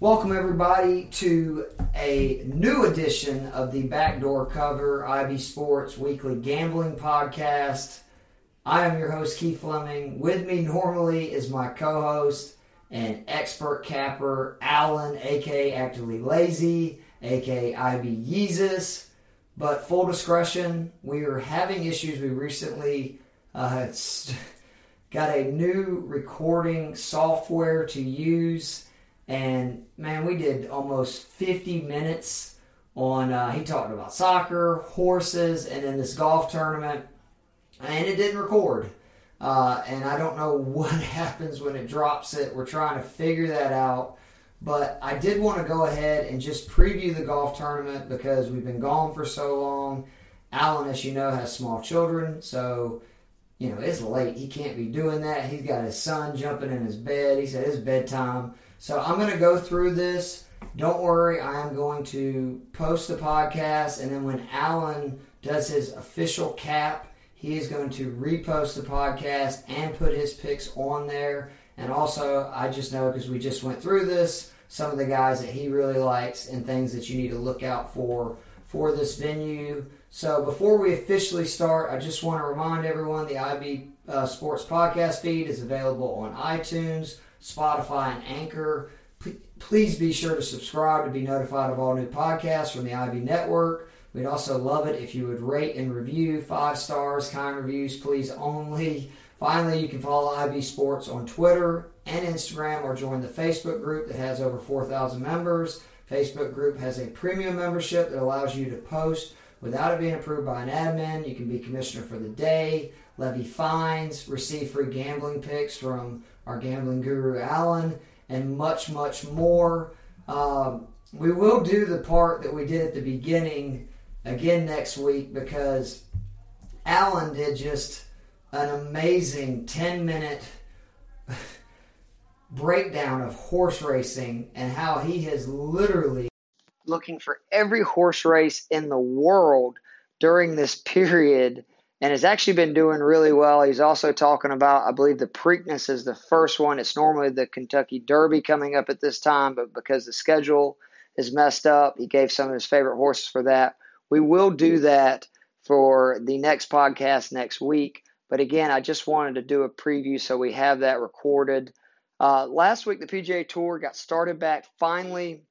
Welcome, everybody, to a new edition of the Backdoor Cover IB Sports Weekly Gambling Podcast. I am your host, Keith Fleming. With me normally is my co host and expert capper, Alan, aka Actively Lazy, aka IB Yeezus. But full discretion, we are having issues. We recently uh, got a new recording software to use and man, we did almost 50 minutes on. Uh, he talked about soccer, horses, and then this golf tournament, and it didn't record. Uh, and I don't know what happens when it drops it. We're trying to figure that out. But I did want to go ahead and just preview the golf tournament because we've been gone for so long. Alan, as you know, has small children, so you know it's late. He can't be doing that. He's got his son jumping in his bed. He said it's bedtime. So I'm going to go through this. Don't worry, I am going to post the podcast, and then when Alan does his official cap, he is going to repost the podcast and put his picks on there. And also, I just know because we just went through this, some of the guys that he really likes and things that you need to look out for for this venue. So before we officially start, I just want to remind everyone the IB uh, Sports Podcast feed is available on iTunes. Spotify, and Anchor. Please be sure to subscribe to be notified of all new podcasts from the IB Network. We'd also love it if you would rate and review five stars, kind reviews, please only. Finally, you can follow IB Sports on Twitter and Instagram or join the Facebook group that has over 4,000 members. Facebook group has a premium membership that allows you to post without it being approved by an admin. You can be commissioner for the day, levy fines, receive free gambling picks from our gambling guru Alan, and much, much more. Um, we will do the part that we did at the beginning again next week because Alan did just an amazing 10 minute breakdown of horse racing and how he has literally looking for every horse race in the world during this period and has actually been doing really well. He's also talking about, I believe, the Preakness is the first one. It's normally the Kentucky Derby coming up at this time, but because the schedule is messed up, he gave some of his favorite horses for that. We will do that for the next podcast next week. But again, I just wanted to do a preview so we have that recorded. Uh, last week, the PGA Tour got started back finally.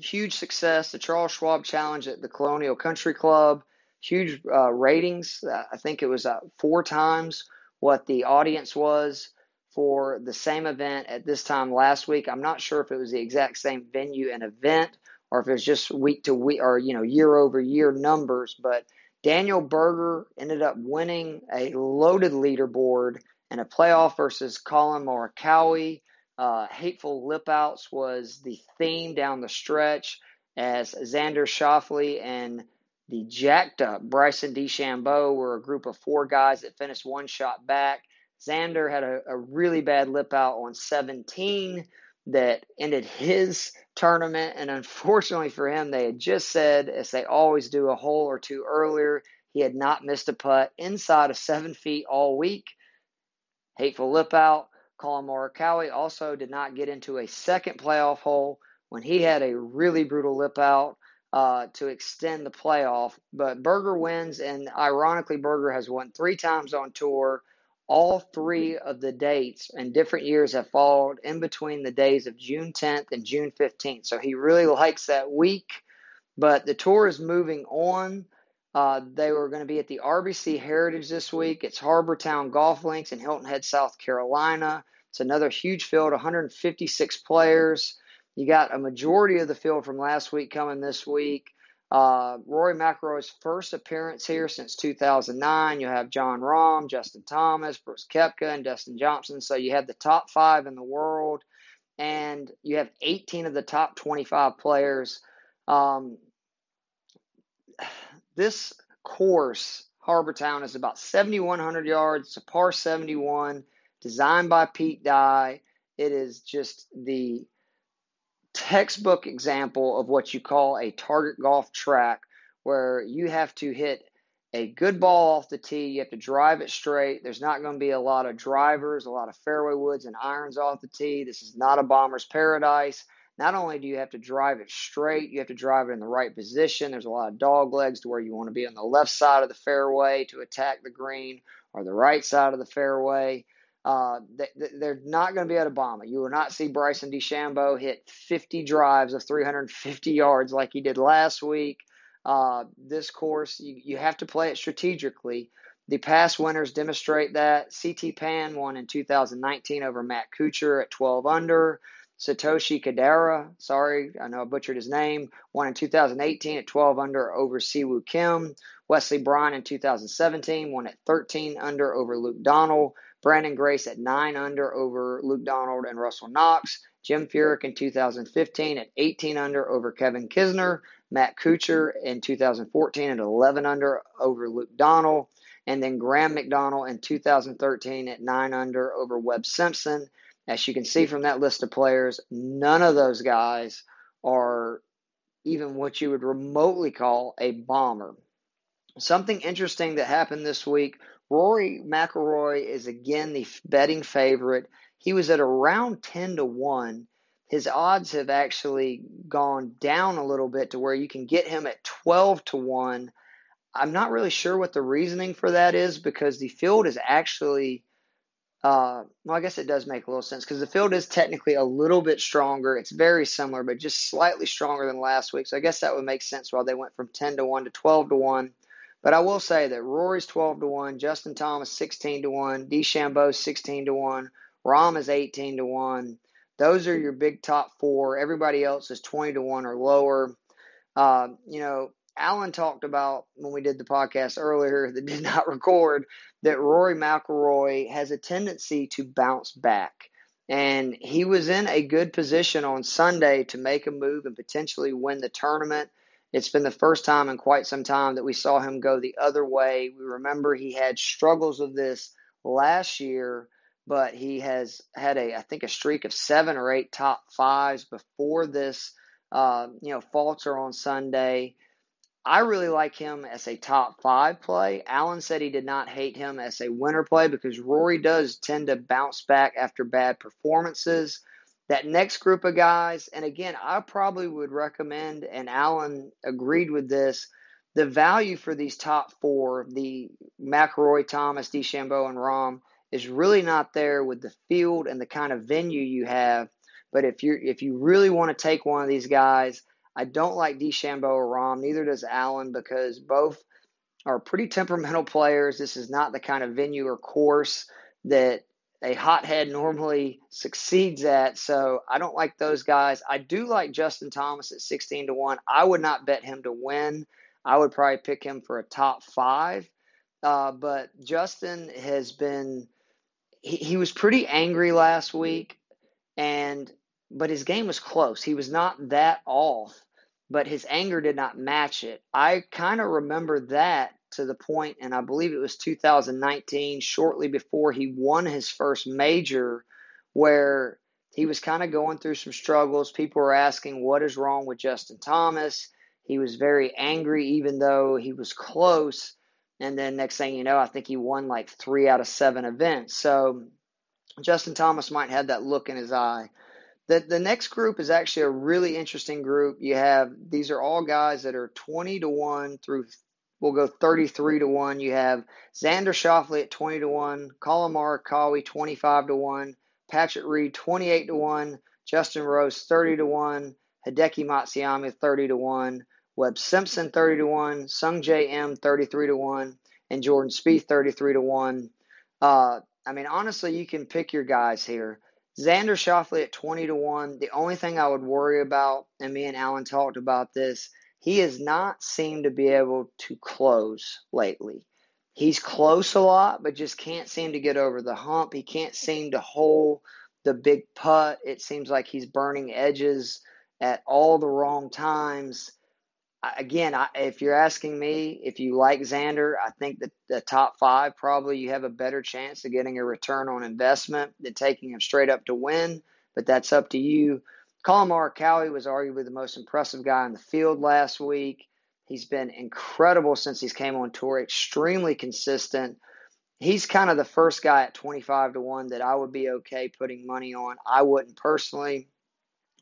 Huge success. The Charles Schwab Challenge at the Colonial Country Club huge uh, ratings. Uh, I think it was uh, four times what the audience was for the same event at this time last week. I'm not sure if it was the exact same venue and event or if it was just week to week or you know year over year numbers, but Daniel Berger ended up winning a loaded leaderboard and a playoff versus Collin Morikawa. Uh, hateful lip outs was the theme down the stretch as Xander Schauffele and the jacked up Bryson DeChambeau were a group of four guys that finished one shot back. Xander had a, a really bad lip out on 17 that ended his tournament. And unfortunately for him, they had just said, as they always do, a hole or two earlier. He had not missed a putt inside of seven feet all week. Hateful lip out. Collin Morikawa also did not get into a second playoff hole when he had a really brutal lip out uh, to extend the playoff. But Berger wins, and ironically, Berger has won three times on tour. All three of the dates and different years have fallen in between the days of June 10th and June 15th. So he really likes that week. But the tour is moving on. Uh, they were going to be at the RBC Heritage this week. It's Harbour Town Golf Links in Hilton Head, South Carolina. It's another huge field, 156 players. You got a majority of the field from last week coming this week. Uh, Rory McIlroy's first appearance here since 2009. You have Jon Rahm, Justin Thomas, Brooks Koepka, and Dustin Johnson. So you have the top five in the world, and you have 18 of the top 25 players. Um, this course, Harbour Town, is about 7,100 yards. It's a par 71, designed by Pete Dye. It is just the textbook example of what you call a target golf track where you have to hit a good ball off the tee. You have to drive it straight. There's not going to be a lot of drivers, a lot of fairway woods and irons off the tee. This is not a bomber's paradise. not only do you have to drive it straight, you have to drive it in the right position. There's a lot of dog legs to where you want to be on the left side of the fairway to attack the green or the right side of the fairway. Uh, they're not going to be at to bomb. You will not see Bryson DeChambeau hit 50 drives of 350 yards like he did last week. Uh, this course, you, you have to play it strategically. The past winners demonstrate that. CT Pan won in 2019 over Matt Kuchar at 12 under. Satoshi Kodaira, sorry, I know I butchered his name, won in 2018 at 12 under over Siwoo Kim. Wesley Bryan in 2017 won at 13 under over Luke Donald. Branden Grace at 9 under over Luke Donald and Russell Knox. Jim Furyk in 2015 at 18 under over Kevin Kisner. Matt Kuchar in 2014 at 11 under over Luke Donald. And then Graeme McDowell in 2013 at 9 under over Webb Simpson. As you can see from that list of players, none of those guys are even what you would remotely call a bomber. Something interesting that happened this week Rory McIlroy is again the betting favorite. He was at around 10 to 1. His odds have actually gone down a little bit to where you can get him at 12 to 1. I'm not really sure what the reasoning for that is because the field is actually, uh, well, I guess it does make a little sense because the field is technically a little bit stronger. It's very similar, but just slightly stronger than last week. So I guess that would make sense why they went from 10 to 1 to 12 to 1. But I will say that Rory's 12 to 1, Justin Thomas 16 to 1, DeChambeau 16 to 1, Rahm is 18 to 1. Those are your big top four. Everybody else is 20 to 1 or lower. Uh, you know, Alan talked about when we did the podcast earlier that did not record that Rory McIlroy has a tendency to bounce back. And he was in a good position on Sunday to make a move and potentially win the tournament. It's been the first time in quite some time that we saw him go the other way. We remember he had struggles of this last year, but he has had a, I think, a streak of seven or eight top fives before this, uh, you know, falter on Sunday. I really like him as a top five play. Alan said he did not hate him as a winner play because Rory does tend to bounce back after bad performances that next group of guys, and again, I probably would recommend, and Alan agreed with this, the value for these top four, the McIlroy, Thomas, DeChambeau, and Rahm, is really not there with the field and the kind of venue you have. But if you if you really want to take one of these guys, I don't like DeChambeau or Rahm, Neither does Alan because both are pretty temperamental players. This is not the kind of venue or course that a hothead normally succeeds at. So I don't like those guys. I do like Justin Thomas at 16 to 1. I would not bet him to win. I would probably pick him for a top five. Uh, but Justin has been, he, he was pretty angry last week, and but his game was close. He was not that off, but his anger did not match it. I kind of remember that to the point, and I believe it was 2019, shortly before he won his first major, where he was kind of going through some struggles. People were asking, What is wrong with Justin Thomas? He was very angry, even though he was close. And then next thing you know, I think he won like three out of seven events. So Justin Thomas might have that look in his eye. The, the next group is actually a really interesting group. You have these are all guys that are 20 to 1 through will go 33 to 1. You have Xander Schauffele at 20 to 1, Collin Kawi 25 to 1, Patrick Reed 28 to 1, Justin Rose 30 to 1, Hideki Matsuyama 30 to 1, Webb Simpson 30 to 1, Sungjae Im 33 to 1, and Jordan Spieth 33 to 1. Uh, I mean, honestly, you can pick your guys here. Xander Schauffele at 20 to 1. The only thing I would worry about, and me and Alan talked about this, he has not seemed to be able to close lately. He's close a lot, but just can't seem to get over the hump. He can't seem to hold the big putt. It seems like he's burning edges at all the wrong times. Again, I, if you're asking me if you like Xander, I think that the top five probably you have a better chance of getting a return on investment than taking him straight up to win, but that's up to you. Collin Morikawa was arguably the most impressive guy in the field last week. He's been incredible since he's came on tour, extremely consistent. He's kind of the first guy at 25 to 1 that I would be okay putting money on. I wouldn't personally.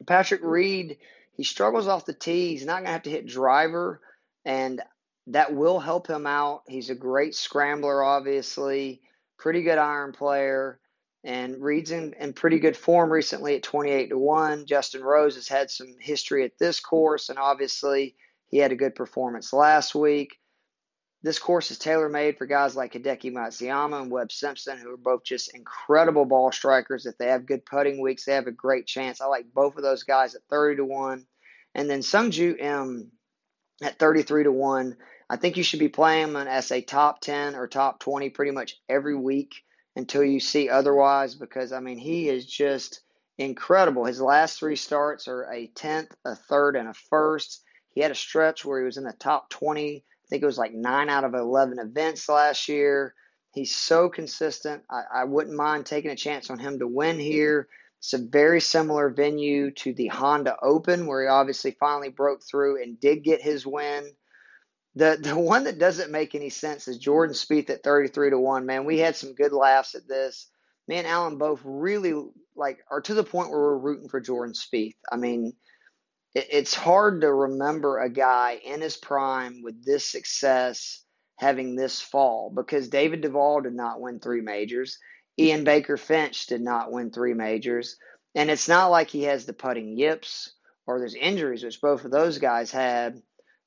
Patrick Reed, he struggles off the tee. He's not going to have to hit driver, and that will help him out. He's a great scrambler, obviously, pretty good iron player, and Reed's in, in pretty good form recently at 28 to 1. Justin Rose has had some history at this course, and obviously he had a good performance last week. This course is tailor made for guys like Hideki Matsuyama and Webb Simpson, who are both just incredible ball strikers. If they have good putting weeks, they have a great chance. I like both of those guys at 30 to 1. And then Sungjae Im at 33 to 1. I think you should be playing him as a top 10 or top 20 pretty much every week until you see otherwise because, I mean, he is just incredible. His last three starts are a 10th, a third, and a first. He had a stretch where he was in the top 20 I think it was like nine out of 11 events last year. He's so consistent. I, I wouldn't mind taking a chance on him to win here. It's a very similar venue to the Honda Open, where he obviously finally broke through and did get his win. The the one that doesn't make any sense is Jordan Spieth at 33 to 1. Man, we had some good laughs at this. Me and Alan both really like are to the point where we're rooting for Jordan Spieth. I mean, it's hard to remember a guy in his prime with this success having this fall because David Duval did not win three majors. Ian Baker Finch did not win three majors. And it's not like he has the putting yips or there's injuries, which both of those guys had,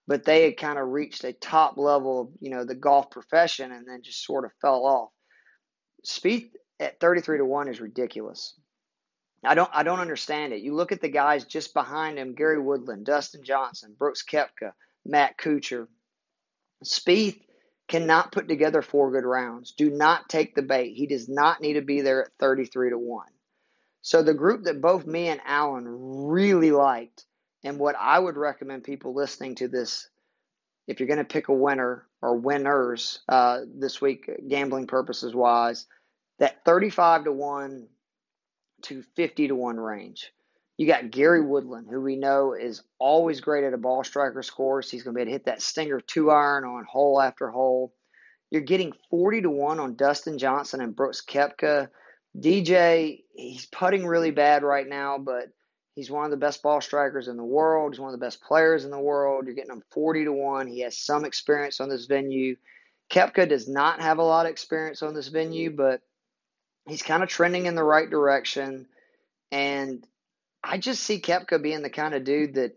but they had kind of reached a top level of, you know, the golf profession and then just sort of fell off. Spieth at 33 to 1 is ridiculous. I don't I don't understand it. You look at the guys just behind him: Gary Woodland, Dustin Johnson, Brooks Koepka, Matt Kuchar. Spieth cannot put together four good rounds. Do not take the bait. He does not need to be there at 33 to 1. So the group that both me and Alan really liked and what I would recommend people listening to this if you're going to pick a winner or winners uh, this week gambling purposes wise that 35 to 1 to 50 to 1 range. You got Gary Woodland, who we know is always great at a ball striker's course. He's going to be able to hit that stinger two iron on hole after hole. You're getting 40 to 1 on Dustin Johnson and Brooks Koepka. DJ, he's putting really bad right now, but he's one of the best ball strikers in the world. He's one of the best players in the world. You're getting him 40 to 1. He has some experience on this venue. Koepka does not have a lot of experience on this venue, but he's kind of trending in the right direction. And I just see Koepka being the kind of dude that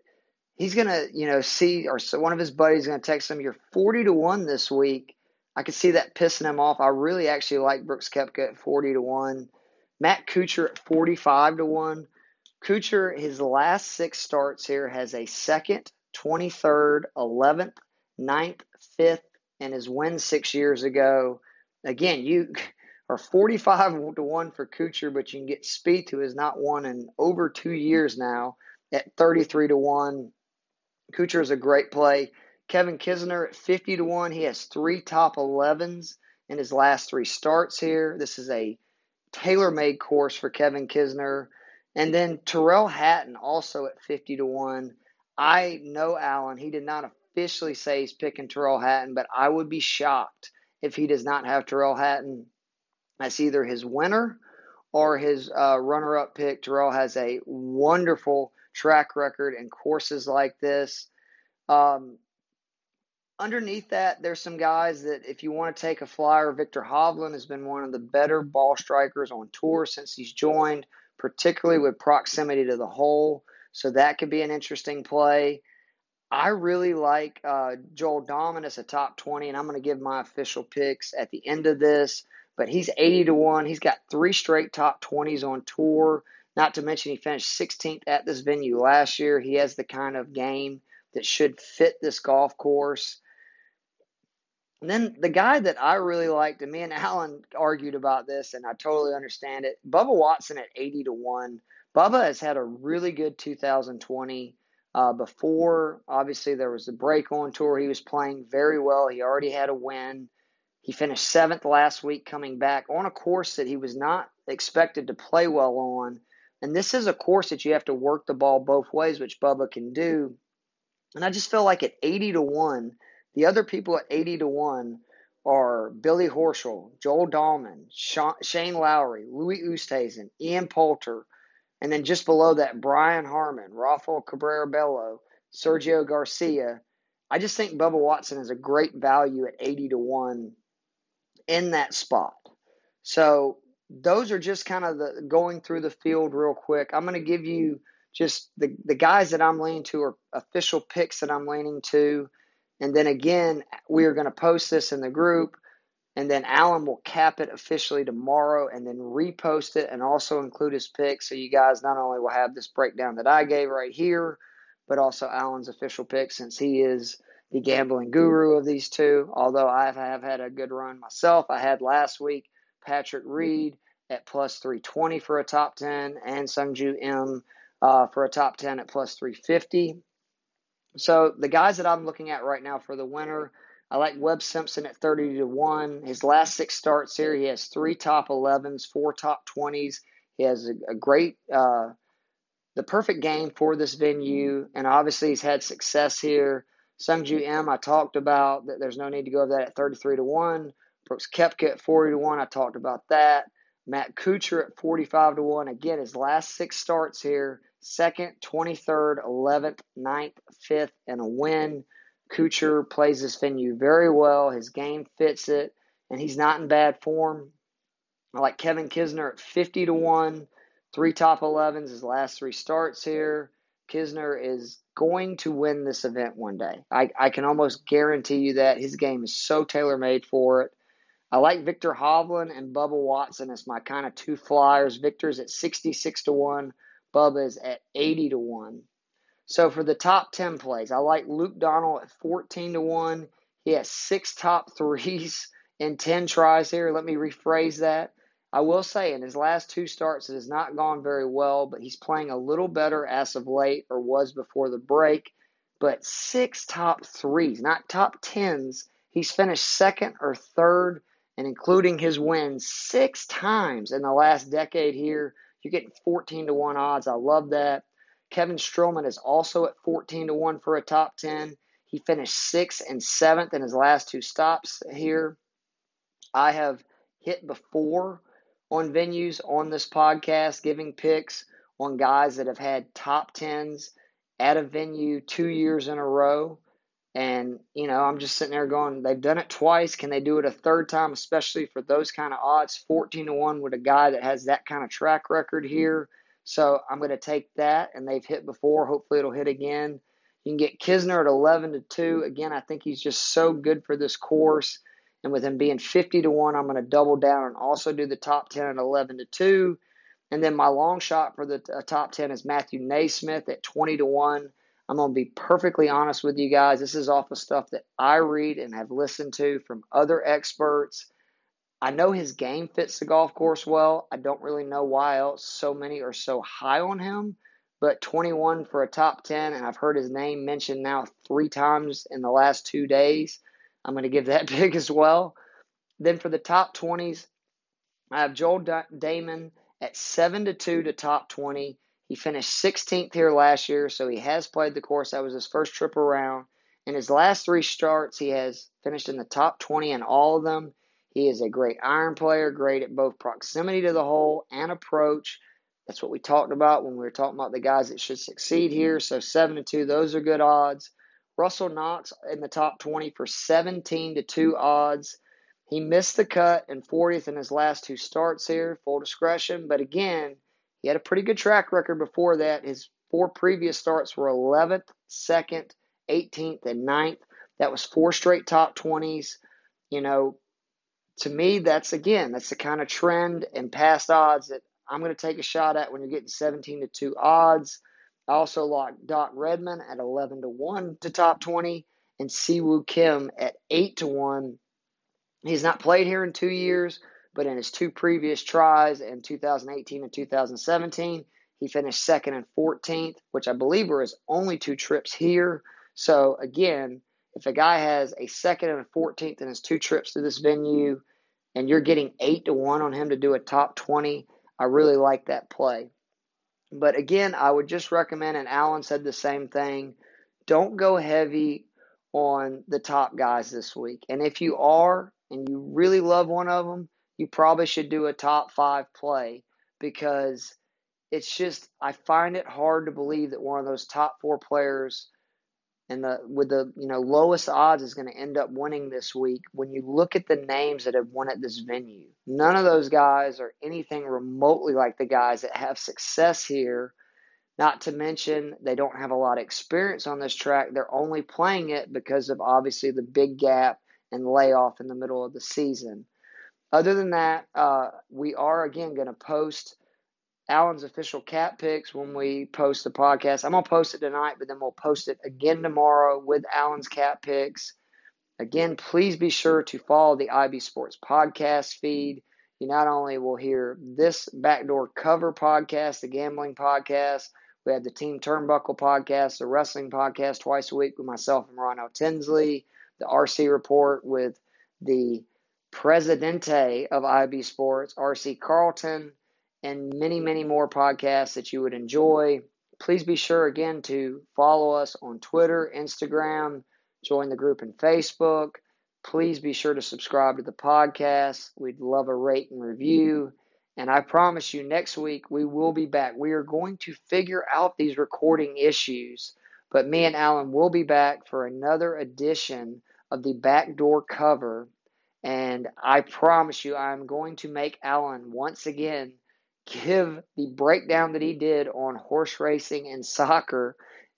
he's going to, you know, see, or so one of his buddies is going to text him, You're 40 to 1 this week. I could see that pissing him off. I really actually like Brooks Koepka at 40 to 1. Matt Kuchar at 45 to 1. Kuchar, his last six starts here, has a second, 23rd, 11th, 9th, 5th, and his win six years ago. Again, you are 45 to 1 for Kuchar, but you can get Spieth, who has not won in over two years now, at 33 to 1. Kuchar is a great play. Kevin Kisner at 50 to 1. He has three top 11s in his last three starts here. This is a tailor made course for Kevin Kisner. And then Tyrrell Hatton also at 50 to 1. I know Alan. He did not officially say he's picking Tyrrell Hatton, but I would be shocked if he does not have Tyrrell Hatton that's either his winner or his uh, runner up pick. Tyrrell has a wonderful track record in courses like this. Um, underneath that, there's some guys that, if you want to take a flyer, Viktor Hovland has been one of the better ball strikers on tour since he's joined, particularly with proximity to the hole. So that could be an interesting play. I really like uh, Joel Dahmen as a top 20, and I'm going to give my official picks at the end of this but he's 80 to 1. He's got three straight top 20s on tour. Not to mention, he finished 16th at this venue last year. He has the kind of game that should fit this golf course. And then the guy that I really liked, and me and Alan argued about this, and I totally understand it. Bubba Watson at 80 to 1. Bubba has had a really good 2020. Uh, before, obviously, there was the break on tour. He was playing very well. He already had a win. He finished seventh last week coming back on a course that he was not expected to play well on. And this is a course that you have to work the ball both ways, which Bubba can do. And I just feel like at 80 to 1, the other people at 80 to 1 are Billy Horschel, Joel Dahmen, Shane Lowry, Louis Oosthuizen, Ian Poulter, And then just below that, Brian Harman, Rafael Cabrera Bello, Sergio Garcia. I just think Bubba Watson is a great value at 80 to 1 in that spot. So those are just kind of the going through the field real quick. I'm going to give you just the, the guys that I'm leaning to are official picks that I'm leaning to. And then again, we are going to post this in the group. And then Alan will cap it officially tomorrow and then repost it and also include his pick. So you guys not only will have this breakdown that I gave right here, but also Alan's official pick since he is the gambling guru of these two. Although I have had a good run myself. I had last week Patrick Reed at plus 320 for a top 10 and Sungjae Im uh, for a top 10 at plus 350. So the guys that I'm looking at right now for the winner – I like Webb Simpson at 30 to 1. His last six starts here, he has three top 11s, four top 20s. He has a, a great, uh, the perfect game for this venue, and obviously he's had success here. Sungjae Im, I talked about that there's no need to go over that at 33 to 1. Brooks Koepka at 40 to 1, I talked about that. Matt Kuchar at 45 to 1. Again, his last six starts here second, 23rd, 11th, 9th, 5th, and a win. Kuchar plays this venue very well. His game fits it, and he's not in bad form. I like Kevin Kisner at 50 to 1, three top 11s, his last three starts here. Kisner is going to win this event one day. I, I can almost guarantee you that. His game is so tailor made for it. I like Viktor Hovland and Bubba Watson as my kind of two flyers. Viktor's at 66 to 1, Bubba's at 80 to 1. So for the top 10 plays, I like Luke Donald at 14 to 1. He has six top threes in 10 tries here. Let me rephrase that. I will say in his last two starts, it has not gone very well, but he's playing a little better as of late or was before the break. But six top threes, not top tens. He's finished second or third, and including his wins six times in the last decade here. You're getting 14 to 1 odds. I love that. Kevin Streelman is also at 14 to 1 for a top 10. He finished sixth and seventh in his last two stops here. I have hit before on venues on this podcast, giving picks on guys that have had top 10s at a venue two years in a row. And, you know, I'm just sitting there going, they've done it twice. Can they do it a third time, especially for those kind of odds? 14 to 1 with a guy that has that kind of track record here. So I'm going to take that, and they've hit before. Hopefully, it'll hit again. You can get Kisner at 11 to 2. Again, I think he's just so good for this course. And with him being 50 to 1, I'm going to double down and also do the top 10 at 11 to 2. And then my long shot for the uh, top 10 is Matthew NeSmith at 20 to 1. I'm going to be perfectly honest with you guys. This is off of stuff that I read and have listened to from other experts. I know his game fits the golf course well. I don't really know why else so many are so high on him, but 21 for a top 10, and I've heard his name mentioned now three times in the last two days. I'm going to give that big as well. Then for the top 20s, I have Joel Dahmen at 7 to 2 to top 20. He finished 16th here last year, so he has played the course. That was his first trip around. In his last three starts, he has finished in the top 20 in all of them. He is a great iron player, great at both proximity to the hole and approach. That's what we talked about when we were talking about the guys that should succeed here. So 7 to 2, those are good odds. Russell Knox in the top 20 for 17 to 2 odds. He missed the cut and 40th in his last two starts here, full discretion. But again, he had a pretty good track record before that. His four previous starts were 11th, 2nd, 18th, and 9th. That was four straight top 20s. You know, to me, that's again, that's the kind of trend and past odds that I'm going to take a shot at when you're getting 17 to 2 odds. I also locked Doc Redman at 11 to 1 to top 20 and Siwoo Kim at 8 to 1. He's not played here in two years, but in his two previous tries in 2018 and 2017, he finished second and 14th, which I believe were his only two trips here. So, again, if a guy has a second and a 14th in his two trips to this venue, and you're getting 8 to 1 on him to do a top 20, I really like that play. But again, I would just recommend, and Alan said the same thing don't go heavy on the top guys this week. And if you are, and you really love one of them, you probably should do a top five play because it's just I find it hard to believe that one of those top four players and the with the you know lowest odds is going to end up winning this week. When you look at the names that have won at this venue, none of those guys are anything remotely like the guys that have success here. Not to mention they don't have a lot of experience on this track. They're only playing it because of obviously the big gap and layoff in the middle of the season. Other than that, uh, we are again going to post Alan's official cap picks when we post the podcast. I'm gonna post it tonight, but then we'll post it again tomorrow with Alan's cap picks. Again, please be sure to follow the IB Sports podcast feed. You not only will hear this backdoor cover podcast, the gambling podcast, we have the Team Turnbuckle podcast, the wrestling podcast twice a week with myself and Ronald Tinsley, the RC report with the Presidente of IB Sports, RC Carlton and many, many more podcasts that you would enjoy. Please be sure again to follow us on Twitter, Instagram, join the group in Facebook. Please be sure to subscribe to the podcast. We'd love a rate and review. And I promise you, next week we will be back. We are going to figure out these recording issues, but me and Alan will be back for another edition of the backdoor cover. And I promise you, I'm going to make Alan once again give the breakdown that he did on horse racing and soccer,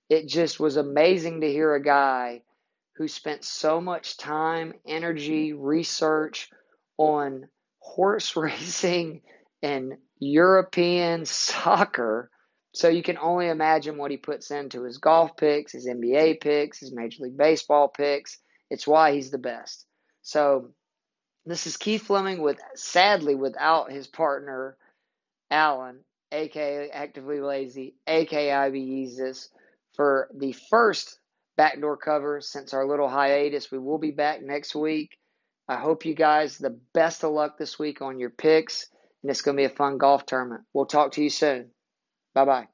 it just was amazing to hear a guy who spent so much time, energy, research on horse racing and European soccer. So you can only imagine what he puts into his golf picks, his NBA picks, his Major League Baseball picks. It's why he's the best. So this is Keith Fleming with sadly without his partner Alan, aka Actively Lazy, aka IB for the first backdoor cover since our little hiatus. We will be back next week. I hope you guys the best of luck this week on your picks, and it's going to be a fun golf tournament. We'll talk to you soon. Bye bye.